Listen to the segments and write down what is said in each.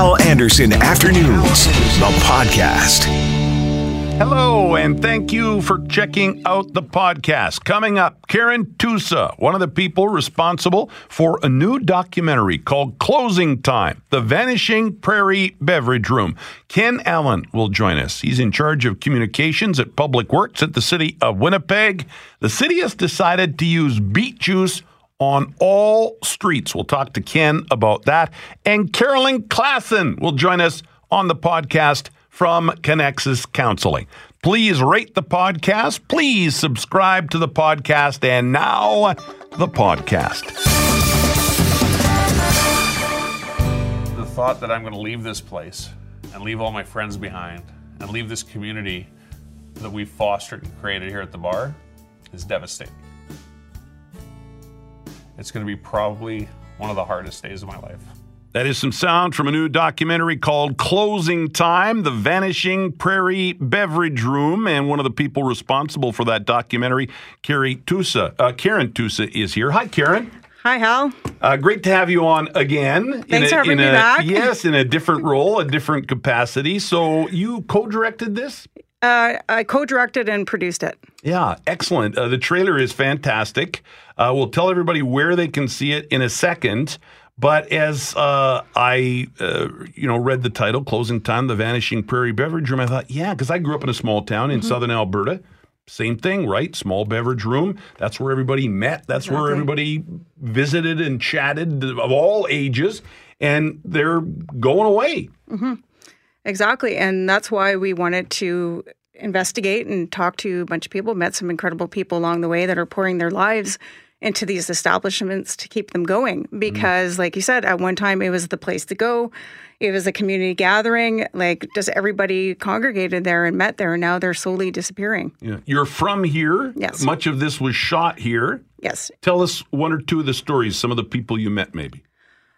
Hal Anderson Afternoons, the podcast. Hello, and thank you for checking out the podcast. Coming up, Karen Tusa, one of the people responsible for a new documentary called Closing Time The Vanishing Prairie Beverage Room. Ken Allen will join us. He's in charge of communications at Public Works at the City of Winnipeg. The city has decided to use beet juice on all streets. We'll talk to Ken about that. And Carolyn Klassen will join us on the podcast from Connexus Counseling. Please rate the podcast. Please subscribe to the podcast. And now, the podcast. The thought that I'm going to leave this place and leave all my friends behind and leave this community that we've fostered and created here at the bar is devastating. It's going to be probably one of the hardest days of my life. That is some sound from a new documentary called Closing Time The Vanishing Prairie Beverage Room. And one of the people responsible for that documentary, Carrie Tusa, uh, Karen Tusa, is here. Hi, Karen. Hi, Hal. Uh, great to have you on again. Thanks in a, for having in me a, back. Yes, in a different role, a different capacity. So you co-directed this? Uh, I co-directed and produced it. Yeah, excellent. Uh, the trailer is fantastic. Uh, we'll tell everybody where they can see it in a second. But as uh, I, uh, you know, read the title, "Closing Time: The Vanishing Prairie Beverage Room," I thought, yeah, because I grew up in a small town in southern Alberta. Same thing, right? Small beverage room. That's where everybody met. That's where everybody visited and chatted of all ages. And they're going away. Exactly. And that's why we wanted to investigate and talk to a bunch of people, met some incredible people along the way that are pouring their lives into these establishments to keep them going. Because, like you said, at one time it was the place to go. It was a community gathering. Like, just everybody congregated there and met there. And now they're slowly disappearing. Yeah. You're from here. Yes. Much of this was shot here. Yes. Tell us one or two of the stories, some of the people you met, maybe.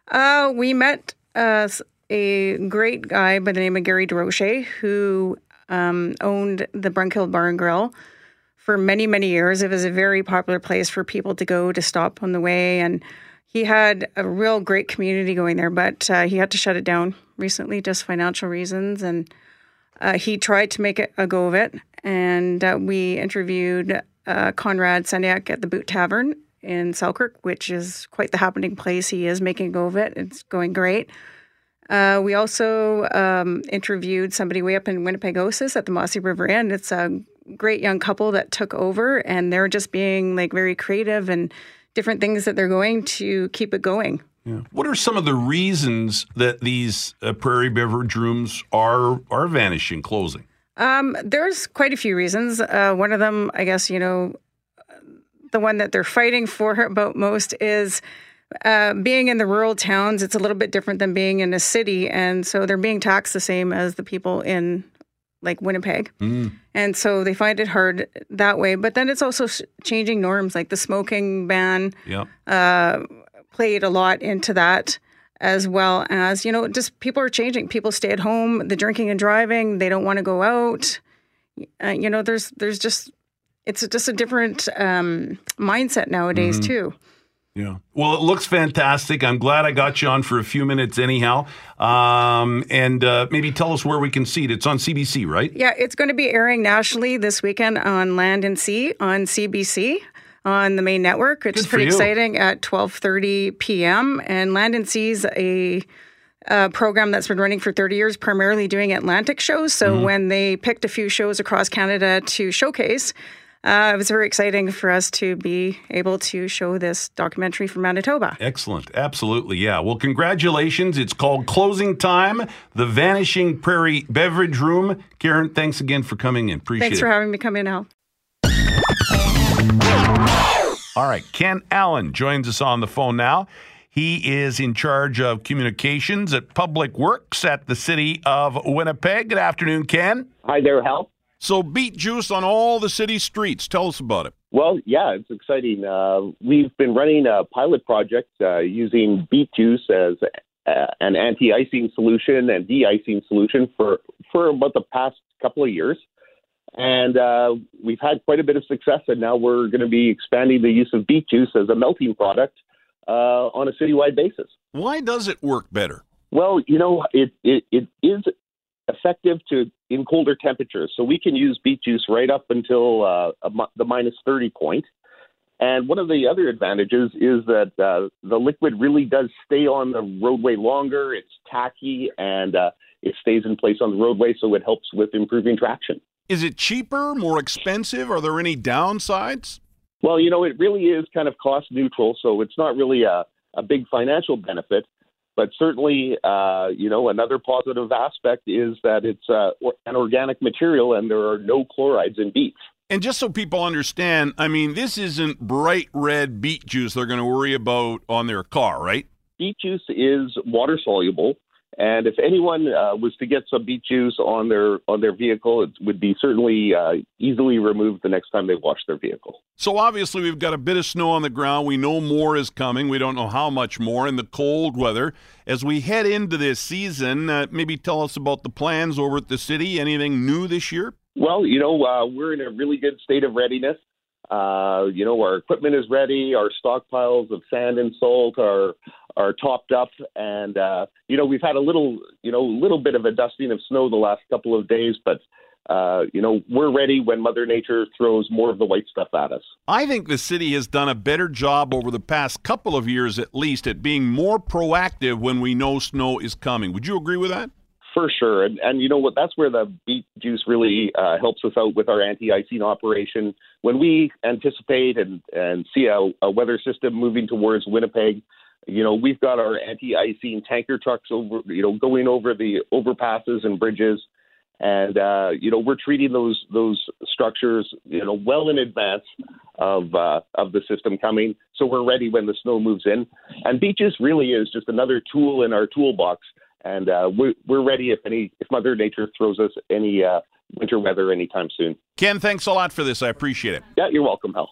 Uh, we met uh, a great guy by the name of Gary DeRoche who um, owned the Brunkild Bar and Grill for many, many years. It was a very popular place for people to go to stop on the way. And he had a real great community going there, but uh, he had to shut it down recently, just financial reasons. And uh, he tried to make it a go of it. And uh, we interviewed uh, Conrad Senyak at the Boot Tavern in Selkirk, which is quite the happening place. He is making a go of it. It's going great. Uh, we also um, interviewed somebody way up in Winnipegosis at the Mossy River Inn. It's a great young couple that took over, and they're just being like very creative and different things that they're going to keep it going. What are some of the reasons that these uh, prairie beverage rooms are are vanishing, closing? Um, there's quite a few reasons. Uh, one of them, I guess, you know, the one that they're fighting for about most is uh, being in the rural towns. It's a little bit different than being in a city, and so they're being taxed the same as the people in like Winnipeg, and so they find it hard that way. But then it's also changing norms, like the smoking ban Yeah. played a lot into that as well as you know just people are changing people stay at home the drinking and driving they don't want to go out uh, you know there's there's just it's just a different um, mindset nowadays too Yeah. Well, it looks fantastic. I'm glad I got you on for a few minutes, anyhow. Um, and uh, maybe tell us where we can see it. It's on CBC, right? yeah it's going to be airing nationally this weekend on land and sea on cbc on the main network is pretty you. exciting at 12.30 p.m and land and sea is a uh, program that's been running for 30 years, primarily doing Atlantic shows. So Mm-hmm. when they picked a few shows across Canada to showcase, uh, it was very exciting for us to be able to show this documentary from Manitoba. Excellent. Absolutely. Yeah. Well, congratulations. It's called Closing Time The Vanishing Prairie Beverage Room. Karen, thanks again for coming in. Appreciate Thanks it. Thanks for having me come in, Al. All right, Ken Allen joins us on the phone now. He is in charge of communications at Public Works at the City of Winnipeg. Good afternoon, Ken. Hi there, Hal. So, beet juice on all the city streets. Tell us about it. Well, yeah, it's exciting. Uh, we've been running a pilot project uh, using beet juice as uh, an anti-icing solution and de-icing solution for for about the past couple of years, and uh, we've had quite a bit of success. And now we're going to be expanding the use of beet juice as a melting product uh, on a citywide basis. Why does it work better? Well, you know, it, it, it is effective to in colder temperatures. So we can use beet juice right up until uh, a, the minus 30 point. And one of the other advantages is that uh, the liquid really does stay on the roadway longer. It's tacky and uh, it stays in place on the roadway, so it helps with improving traction. Is it cheaper, more expensive? Are there any downsides? Well, you know, it really is kind of cost neutral, so it's not really a, a big financial benefit. But certainly, uh, you know, another positive aspect is that it's uh, an organic material and there are no chlorides in beets. And just so people understand, I mean, this isn't bright red beet juice they're going to worry about on their car, right? Beet juice is water soluble, and if anyone uh, was to get some beet juice on their on their vehicle, it would be certainly uh, easily removed the next time they wash their vehicle. So obviously, we've got a bit of snow on the ground. We know more is coming. We don't know how much more in the cold weather. As we head into this season, uh, maybe tell us about the plans over at the city. Anything new this year? Well, you know, uh, we're in a really good state of readiness. Uh, you know, our equipment is ready. Our stockpiles of sand and salt are are topped up, and uh, you know, we've had a little, you know, little bit of a dusting of snow the last couple of days, but uh, you know, we're ready when Mother Nature throws more of the white stuff at us. I think the city has done a better job over the past couple of years, at least, at being more proactive when we know snow is coming. Would you agree with that? For sure, and and you know what? That's where the beet juice really uh, helps us out with our anti-icing operation. When we anticipate and and see a, a weather system moving towards Winnipeg, you know we've got our anti-icing tanker trucks over, you know, going over the overpasses and bridges, and uh, you know we're treating those those structures, you know, well in advance of uh, of the system coming, so we're ready when the snow moves in. And juice really is just another tool in our toolbox and uh, we're, we're ready if any if Mother Nature throws us any uh, winter weather anytime soon. Ken, thanks a lot for this. I appreciate it. Yeah, you're welcome, Hal.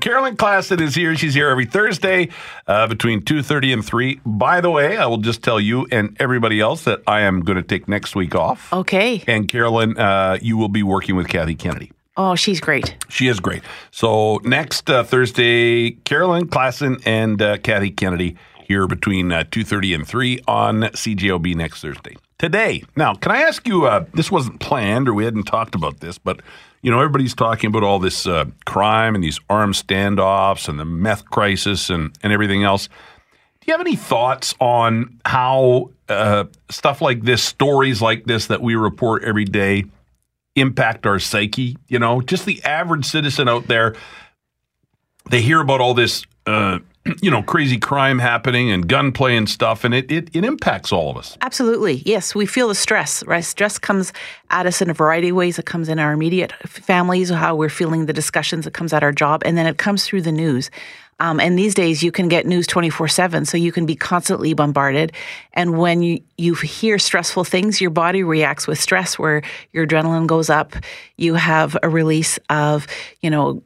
Carolyn Klassen is here. She's here every Thursday uh, between 2.30 and 3. By the way, I will just tell you and everybody else that I am going to take next week off. Okay. And Carolyn, uh, you will be working with Kathy Kennedy. Oh, she's great. She is great. So next uh, Thursday, Carolyn Klassen and uh, Kathy Kennedy here between uh, 2.30 and 3 on CJOB next Thursday. Today, now, can I ask you, uh, this wasn't planned or we hadn't talked about this, but, you know, everybody's talking about all this uh, crime and these armed standoffs and the meth crisis and, and everything else. Do you have any thoughts on how uh, stuff like this, stories like this that we report every day, impact our psyche? You know, just the average citizen out there, they hear about all this uh, you know, crazy crime happening and gunplay and stuff, and it, it, it impacts all of us. Absolutely. Yes, we feel the stress, right? Stress comes at us in a variety of ways. It comes in our immediate families, how we're feeling the discussions, it comes at our job, and then it comes through the news. Um, and these days, you can get news 24 7, so you can be constantly bombarded. And when you, you hear stressful things, your body reacts with stress, where your adrenaline goes up. You have a release of, you know,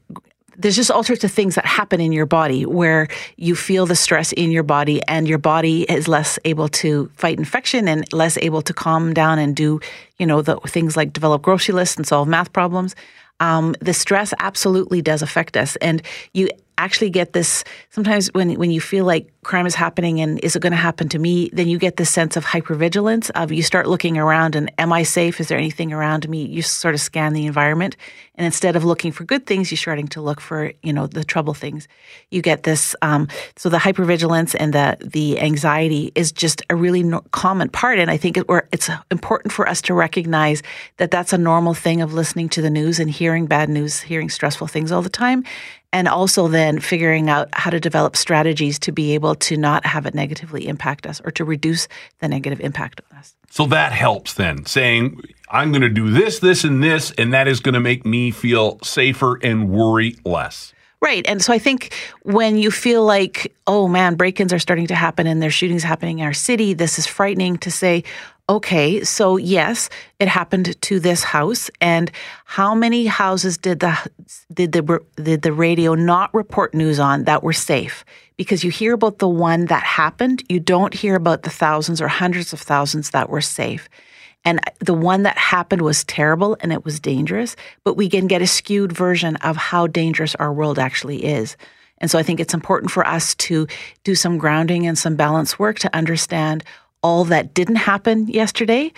there's just all sorts of things that happen in your body where you feel the stress in your body and your body is less able to fight infection and less able to calm down and do you know the things like develop grocery lists and solve math problems. Um, the stress absolutely does affect us. And you actually get this sometimes when when you feel like crime is happening and is it going to happen to me then you get this sense of hypervigilance of you start looking around and am i safe? Is there anything around me? You sort of scan the environment and instead of looking for good things you're starting to look for you know the trouble things. You get this um, so the hypervigilance and the the anxiety is just a really no- common part and i think it, it's important for us to recognize that that's a normal thing of listening to the news and hearing bad news hearing stressful things all the time and also then figuring out how to develop strategies to be able to not have it negatively impact us or to reduce the negative impact on us. So that helps then, saying, I'm going to do this, this, and this, and that is going to make me feel safer and worry less. Right. And so I think when you feel like, oh man, break ins are starting to happen and there's shootings happening in our city, this is frightening to say, okay, so yes, it happened to this house. And how many houses did the did the did the radio not report news on that were safe? Because you hear about the one that happened, you don't hear about the thousands or hundreds of thousands that were safe. And the one that happened was terrible and it was dangerous, but we can get a skewed version of how dangerous our world actually is. And so I think it's important for us to do some grounding and some balance work to understand all that didn't happen yesterday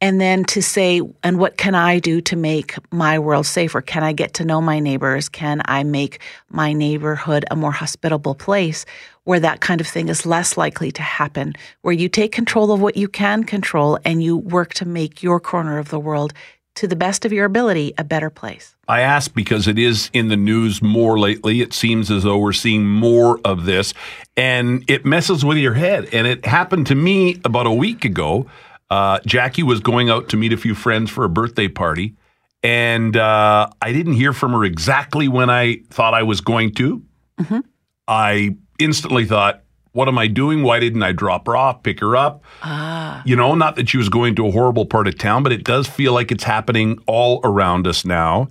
and then to say, and what can I do to make my world safer? Can I get to know my neighbors? Can I make my neighborhood a more hospitable place where that kind of thing is less likely to happen? Where you take control of what you can control and you work to make your corner of the world to the best of your ability a better place. I ask because it is in the news more lately. It seems as though we're seeing more of this and it messes with your head. And it happened to me about a week ago. Uh, Jackie was going out to meet a few friends for a birthday party, and uh, I didn't hear from her exactly when I thought I was going to. Mm-hmm. I instantly thought, what am I doing? Why didn't I drop her off, pick her up? Ah. You know, not that she was going to a horrible part of town, but it does feel like it's happening all around us now.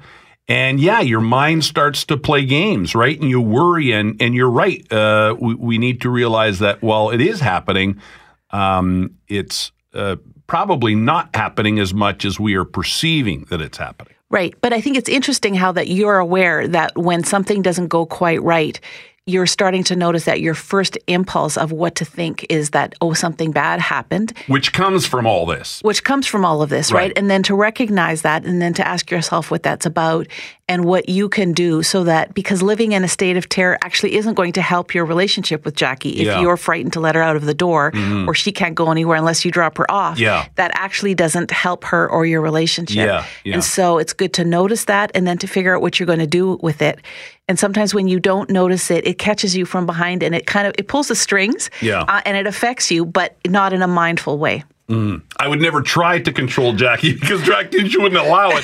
And yeah, your mind starts to play games, right? And you worry, and and you're right. Uh, we, we need to realize that while it is happening, um, it's uh, probably not happening as much as we are perceiving that it's happening. Right. But I think it's interesting how that you're aware that when something doesn't go quite right, you're starting to notice that your first impulse of what to think is that, oh, something bad happened. Which comes from all this. Which comes from all of this, right? right? And then to recognize that and then to ask yourself what that's about and what you can do so that because living in a state of terror actually isn't going to help your relationship with Jackie if yeah. you're frightened to let her out of the door mm-hmm. or she can't go anywhere unless you drop her off. Yeah. That actually doesn't help her or your relationship. Yeah. yeah. And so it's good to notice that and then to figure out what you're going to do with it. And sometimes when you don't notice it, it catches you from behind and it kind of it pulls the strings. Yeah. Uh, and it affects you, but not in a mindful way. Mm. I would never try to control Jackie because Jackie she wouldn't allow it.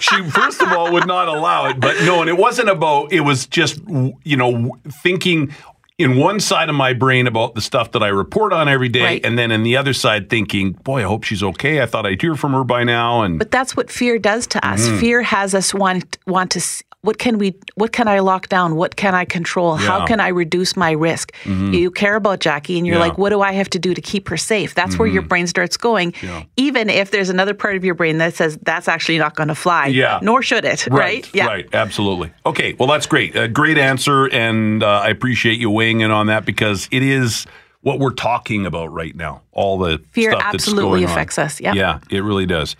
she first of all would not allow it, but no, and it wasn't about. It was just you know thinking in one side of my brain about the stuff that I report on every day, right. and then in the other side thinking, "Boy, I hope she's okay. I thought I'd hear from her by now." And but that's what fear does to us. Mm. Fear has us want want to what can we what can I lock down? What can I control? Yeah. How can I reduce my risk? Mm-hmm. You care about Jackie and you're yeah. like, what do I have to do to keep her safe? That's mm-hmm. where your mm-hmm. brain starts going. Yeah. Even if there's another part of your brain that says that's actually not going to fly. Yeah. Nor should it, right? Right. Yeah. Right. Absolutely. Okay. Well, that's great. A great answer. And uh, I appreciate you weighing in on that because it is what we're talking about right now. All the fear stuff absolutely affects on. us. Yeah. Yeah. It really does.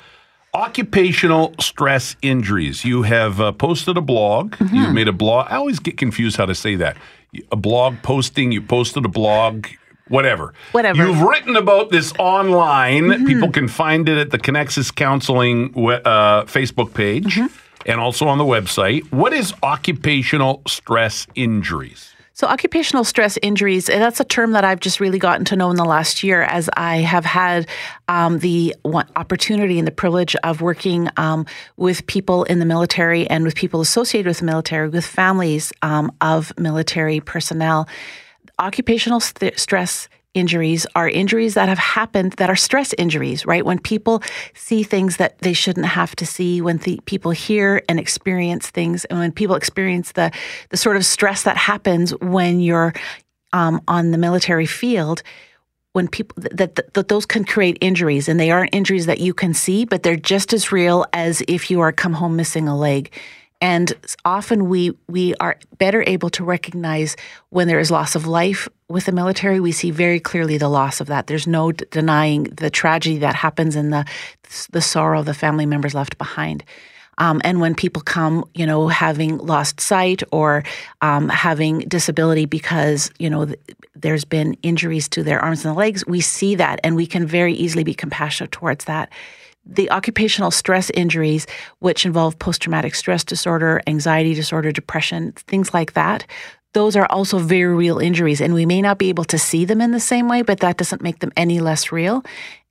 Occupational stress injuries. You have uh, posted a blog. Mm-hmm. You've made a blog. I always get confused how to say that. A blog posting. You posted a blog. Whatever. Whatever. You've written about this online. Mm-hmm. People can find it at the Connexus Counseling uh, Facebook page mm-hmm. and also on the website. What is occupational stress injuries? So, occupational stress injuries, that's a term that I've just really gotten to know in the last year as I have had um, the opportunity and the privilege of working um, with people in the military and with people associated with the military, with families um, of military personnel. Occupational st- stress injuries are injuries that have happened that are stress injuries, right? When people see things that they shouldn't have to see, when the, people hear and experience things, and when people experience the the sort of stress that happens when you're um, on the military field. When people that, that, that those can create injuries, and they aren't injuries that you can see, but they're just as real as if you are come home missing a leg. And often we we are better able to recognize when there is loss of life with the military. We see very clearly the loss of that. There's no d- denying the tragedy that happens and the the sorrow of the family members left behind. Um, and when people come, you know, having lost sight or um, having disability because, you know, th- there's been injuries to their arms and legs, we see that and we can very easily be compassionate towards that the occupational stress injuries, which involve post traumatic stress disorder, anxiety disorder, depression, things like that, those are also very real injuries. And we may not be able to see them in the same way, but that doesn't make them any less real.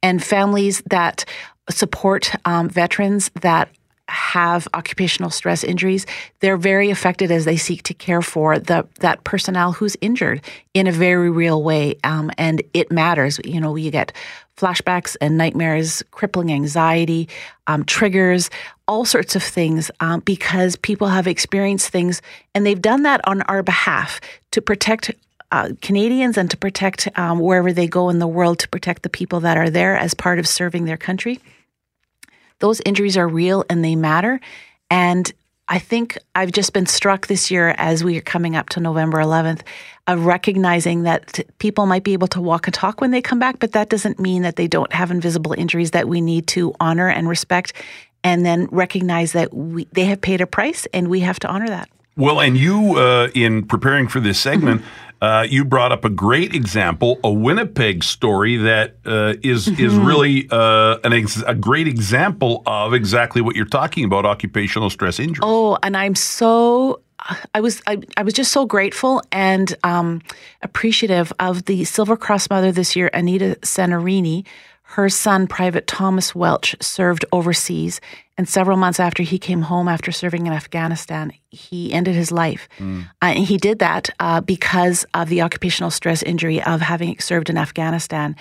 And families that support um, veterans that have occupational stress injuries, they're very affected as they seek to care for the that personnel who's injured in a very real way, um, and it matters. You know, you get flashbacks and nightmares, crippling anxiety, um, triggers, all sorts of things, um, because people have experienced things, and they've done that on our behalf to protect uh, Canadians and to protect um, wherever they go in the world, to protect the people that are there as part of serving their country those injuries are real and they matter. And I think I've just been struck this year as we are coming up to November 11th of recognizing that people might be able to walk and talk when they come back, but that doesn't mean that they don't have invisible injuries that we need to honor and respect and then recognize that we, they have paid a price and we have to honor that. Well, and you, uh, in preparing for this segment, mm-hmm. Uh, you brought up a great example, a Winnipeg story that uh, is mm-hmm. is really uh, an ex- a great example of exactly what you're talking about, occupational stress injuries. Oh, and I'm so I was I, I, was just so grateful and um, appreciative of the Silver Cross mother this year, Anita Cenerini, her son, Private Thomas Welch, served overseas, and several months after he came home after serving in Afghanistan, he ended his life. Mm. Uh, and he did that uh, because of the occupational stress injury of having served in Afghanistan.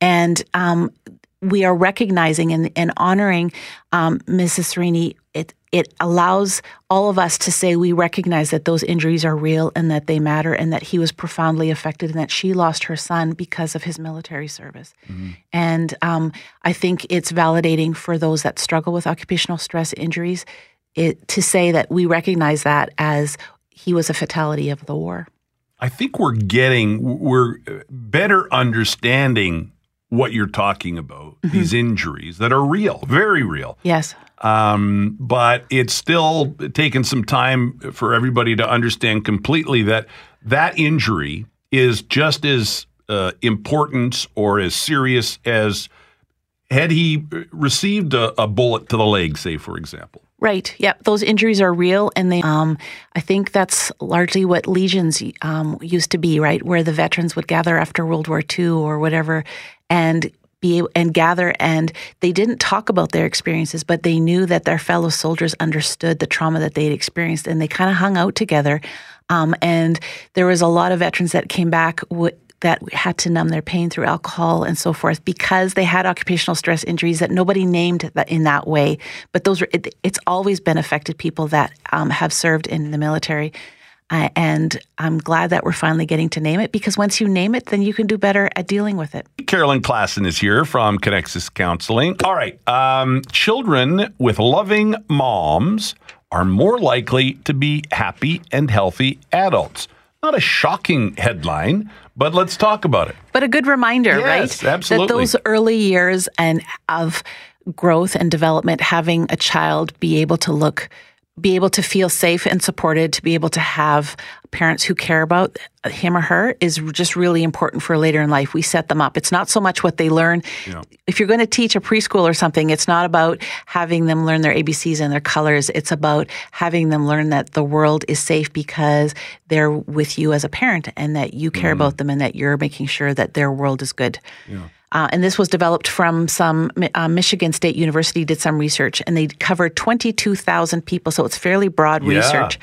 And um, we are recognizing and, and honoring um, Mrs. Serini. It, it allows all of us to say we recognize that those injuries are real and that they matter and that he was profoundly affected and that she lost her son because of his military service. Mm-hmm. And um, I think it's validating for those that struggle with occupational stress injuries it, to say that we recognize that as he was a fatality of the war. I think we're getting, we're better understanding what you're talking about, mm-hmm. these injuries that are real, very real. Yes. Um, but it's still taken some time for everybody to understand completely that that injury is just as uh, important or as serious as had he received a, a, bullet to the leg, say, for example. Right. Yeah. Those injuries are real, and they. Um, I think that's largely what legions um, used to be, right, where the veterans would gather after World War II or whatever, and be and gather and they didn't talk about their experiences but they knew that their fellow soldiers understood the trauma that they'd experienced and they kind of hung out together. Um, and there was a lot of veterans that came back w- that had to numb their pain through alcohol and so forth because they had occupational stress injuries that nobody named that in that way. But those were it, it's always been affected people that um, have served in the military uh, and I'm glad that we're finally getting to name it because once you name it, then you can do better at dealing with it. Carolyn Klassen is here from Connexus Counseling. All right. Um, children with loving moms are more likely to be happy and healthy adults. Not a shocking headline, but let's talk about it. But a good reminder, yes, right? Absolutely. That those early years and of growth and development, having a child be able to look be able to feel safe and supported, to be able to have parents who care about him or her is just really important for later in life. We set them up. It's not so much what they learn. Yeah. If you're going to teach a preschool or something, it's not about having them learn their ABCs and their colors. It's about having them learn that the world is safe because they're with you as a parent and that you care mm-hmm. about them and that you're making sure that their world is good. Yeah. Uh, and this was developed from some uh, Michigan State University did some research, and they covered 22,000 people, so it's fairly broad yeah. research.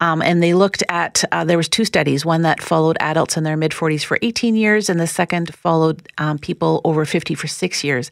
Um, and they looked at uh, there was two studies, one that followed adults in their mid 40s for 18 years, and the second followed um, people over 50 for six years.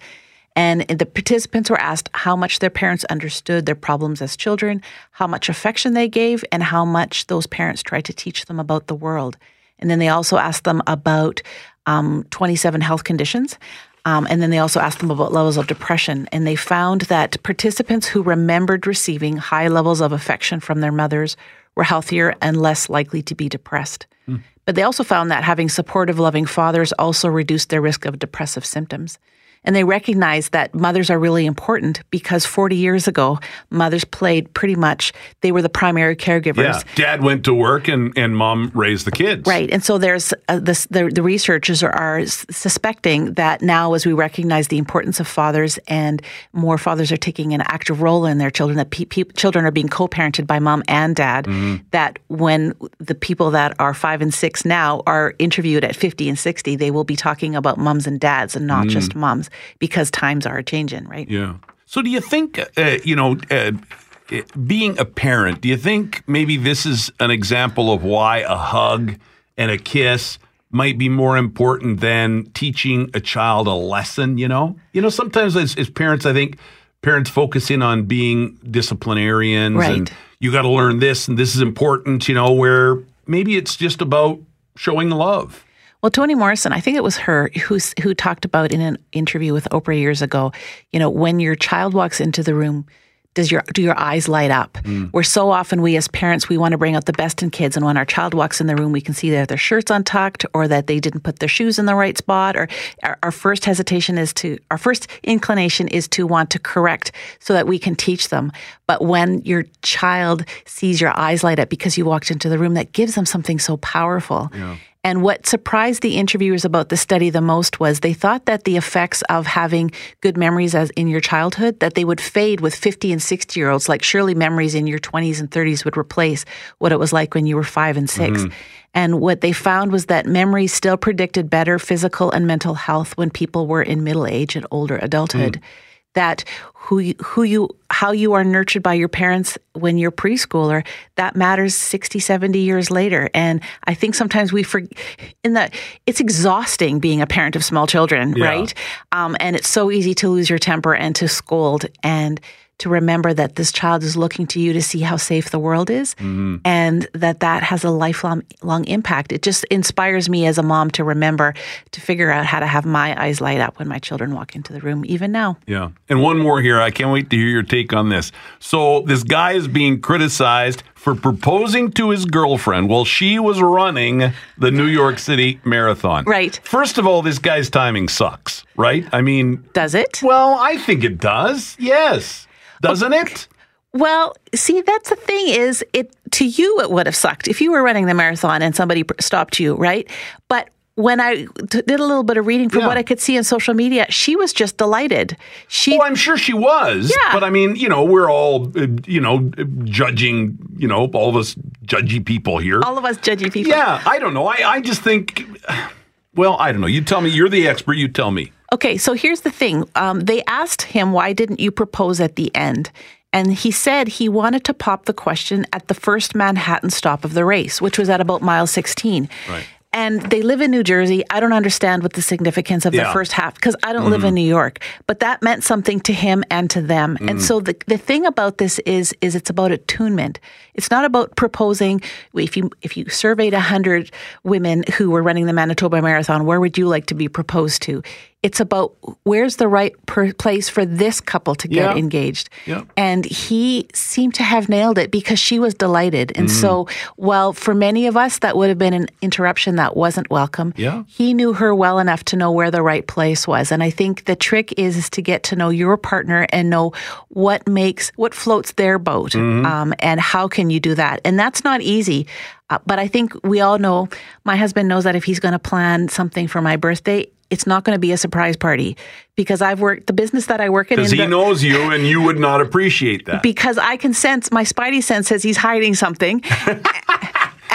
And the participants were asked how much their parents understood their problems as children, how much affection they gave, and how much those parents tried to teach them about the world. And then they also asked them about um, 27 health conditions. Um, and then they also asked them about levels of depression. And they found that participants who remembered receiving high levels of affection from their mothers were healthier and less likely to be depressed. Mm. But they also found that having supportive, loving fathers also reduced their risk of depressive symptoms. And they recognize that mothers are really important because 40 years ago, mothers played pretty much, they were the primary caregivers. Yeah. Dad went to work and, and mom raised the kids. Right. And so there's uh, this, the, the researchers are, are suspecting that now, as we recognize the importance of fathers and more fathers are taking an active role in their children, that pe- pe- children are being co parented by mom and dad, mm-hmm. that when the people that are five and six now are interviewed at 50 and 60, they will be talking about moms and dads and not mm. just moms because times are changing, right? Yeah. So do you think, uh, you know, uh, being a parent, do you think maybe this is an example of why a hug and a kiss might be more important than teaching a child a lesson, you know? You know, sometimes as, as parents, I think parents focus in on being disciplinarians right. and you got to learn this and this is important, you know, where maybe it's just about showing love. Well, Toni Morrison, I think it was her who who talked about in an interview with Oprah years ago. You know, when your child walks into the room, does your do your eyes light up? Mm. Where so often we as parents we want to bring out the best in kids, and when our child walks in the room, we can see that their shirt's untucked or that they didn't put their shoes in the right spot. Or our, our first hesitation is to our first inclination is to want to correct so that we can teach them. But when your child sees your eyes light up because you walked into the room, that gives them something so powerful. And what surprised the interviewers about the study the most was they thought that the effects of having good memories as in your childhood that they would fade with 50 and 60 year olds like surely memories in your 20s and 30s would replace what it was like when you were 5 and 6. Mm-hmm. And what they found was that memory still predicted better physical and mental health when people were in middle age and older adulthood. Mm. That who you, who you how you are nurtured by your parents when you're preschooler that matters 60 70 years later. And i think sometimes we forget in that it's exhausting being a parent of small children Yeah. right? Um, and it's so easy to lose your temper and to scold. And to remember that this child is looking to you to see how safe the world is mm-hmm. and that that has a lifelong long impact it just inspires me as a mom to remember to figure out how to have my eyes light up when my children walk into the room even now Yeah. And one more here. I can't wait to hear your take on this. So, this guy is being criticized for proposing to his girlfriend while she was running the New York City Marathon. Right. First of all, this guy's timing sucks, right? I mean, does it well, I think it does. Yes. Doesn't it? Well, see, that's the thing is it to you it would have sucked if you were running the marathon and somebody stopped you, right? But when I t- did a little bit of reading from Yeah. what I could see on social media, she was just delighted. She Well, I'm sure she was. Yeah. But I mean, you know, we're all, uh, you know, judging, you know, all of us judgy people here. all of us judgy people. Yeah, I don't know. I, I just think, well, I don't know. You tell me. You're the expert. You tell me. Okay, so here's the thing. Um, they asked him, why didn't you propose at the end? And he said he wanted to pop the question at the first Manhattan stop of the race, which was at about mile 16. Right. And they live in New Jersey. I don't understand what the significance of Yeah. the first half because I don't live in New York. But that meant something to him and to them. And so the the thing about this is is it's about attunement. It's not about proposing. If you if you surveyed hundred women who were running the Manitoba Marathon, where would you like to be proposed to? It's about where's the right per- place for this couple to get Yeah. engaged. Yeah. And he seemed to have nailed it because she was delighted. And Mm. so, while for many of us that would have been an interruption that wasn't welcome, Yeah. he knew her well enough to know where the right place was. And I think the trick is, is to get to know your partner and know what makes, what floats their boat Mm-hmm. um, and how can you do that. And that's not easy. Uh, but I think we all know, my husband knows that if he's going to plan something for my birthday, it's not going to be a surprise party because I've worked the business that I work in. Because he the- knows you and you would not appreciate that. because I can sense my spidey sense says he's hiding something.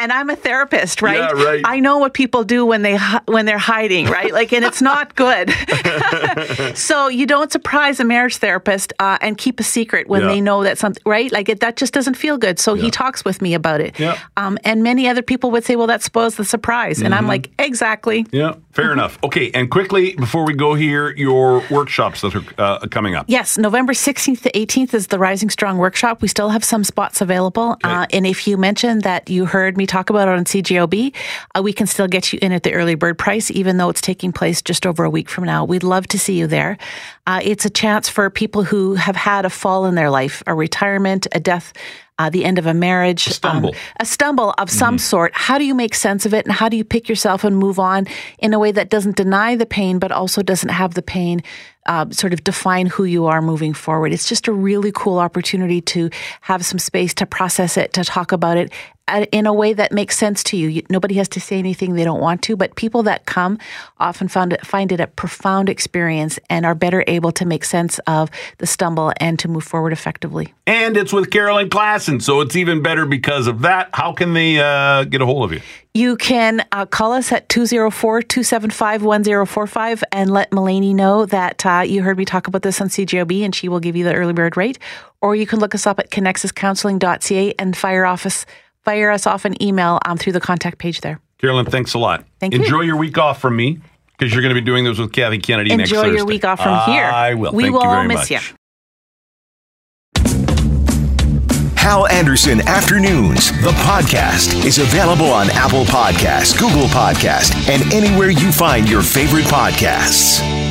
and I'm a therapist, right? Yeah, right. I know what people do when they when they're hiding, right? Like, and it's not good. so you don't surprise a marriage therapist uh, and keep a secret when Yeah. they know that something, right? Like it, that just doesn't feel good. So he talks with me about it. Yeah. Um, and many other people would say, "Well, that spoils the surprise," and Mm-hmm. I'm like, "Exactly." yeah, fair enough. Okay, and quickly before we go here, your workshops that are uh, coming up. Yes, November 16th to 18th is the Rising Strong workshop. We still have some spots available. Uh, and if you mentioned that you heard me talk about it on CJOB, uh, we can still get you in at the early bird price, even though it's taking place just over a week from now. We'd love to see you there. Uh, it's a chance for people who have had a fall in their life, a retirement, a death. Uh, the end of a marriage, a stumble. a stumble of some sort. How do you make sense of it, and how do you pick yourself and move on in a way that doesn't deny the pain, but also doesn't have the pain uh, sort of define who you are moving forward? It's just a really cool opportunity to have some space to process it, to talk about it uh, in a way that makes sense to you. you. Nobody has to say anything they don't want to, but people that come often found it, find it a profound experience and are better able to make sense of the stumble and to move forward effectively. And it's with Carolyn Klassen, so it's even better because of that. How can they uh, get a hold of you? You can uh, call us at 204 275 1045 and let Mulaney know that uh, you heard me talk about this on CJOB and she will give you the early bird rate. Or you can look us up at connexuscounseling.ca and fire, office, fire us off an email um, through the contact page there. Carolyn, thanks a lot. Thank you. Enjoy your week off from me because you're going to be doing those with Kathy Kennedy next week. Enjoy your week off from here. I will. We Thank will you all miss much. you. Hal Anderson Afternoons, the podcast, is available on Apple Podcasts, Google Podcasts, and anywhere you find your favorite podcasts.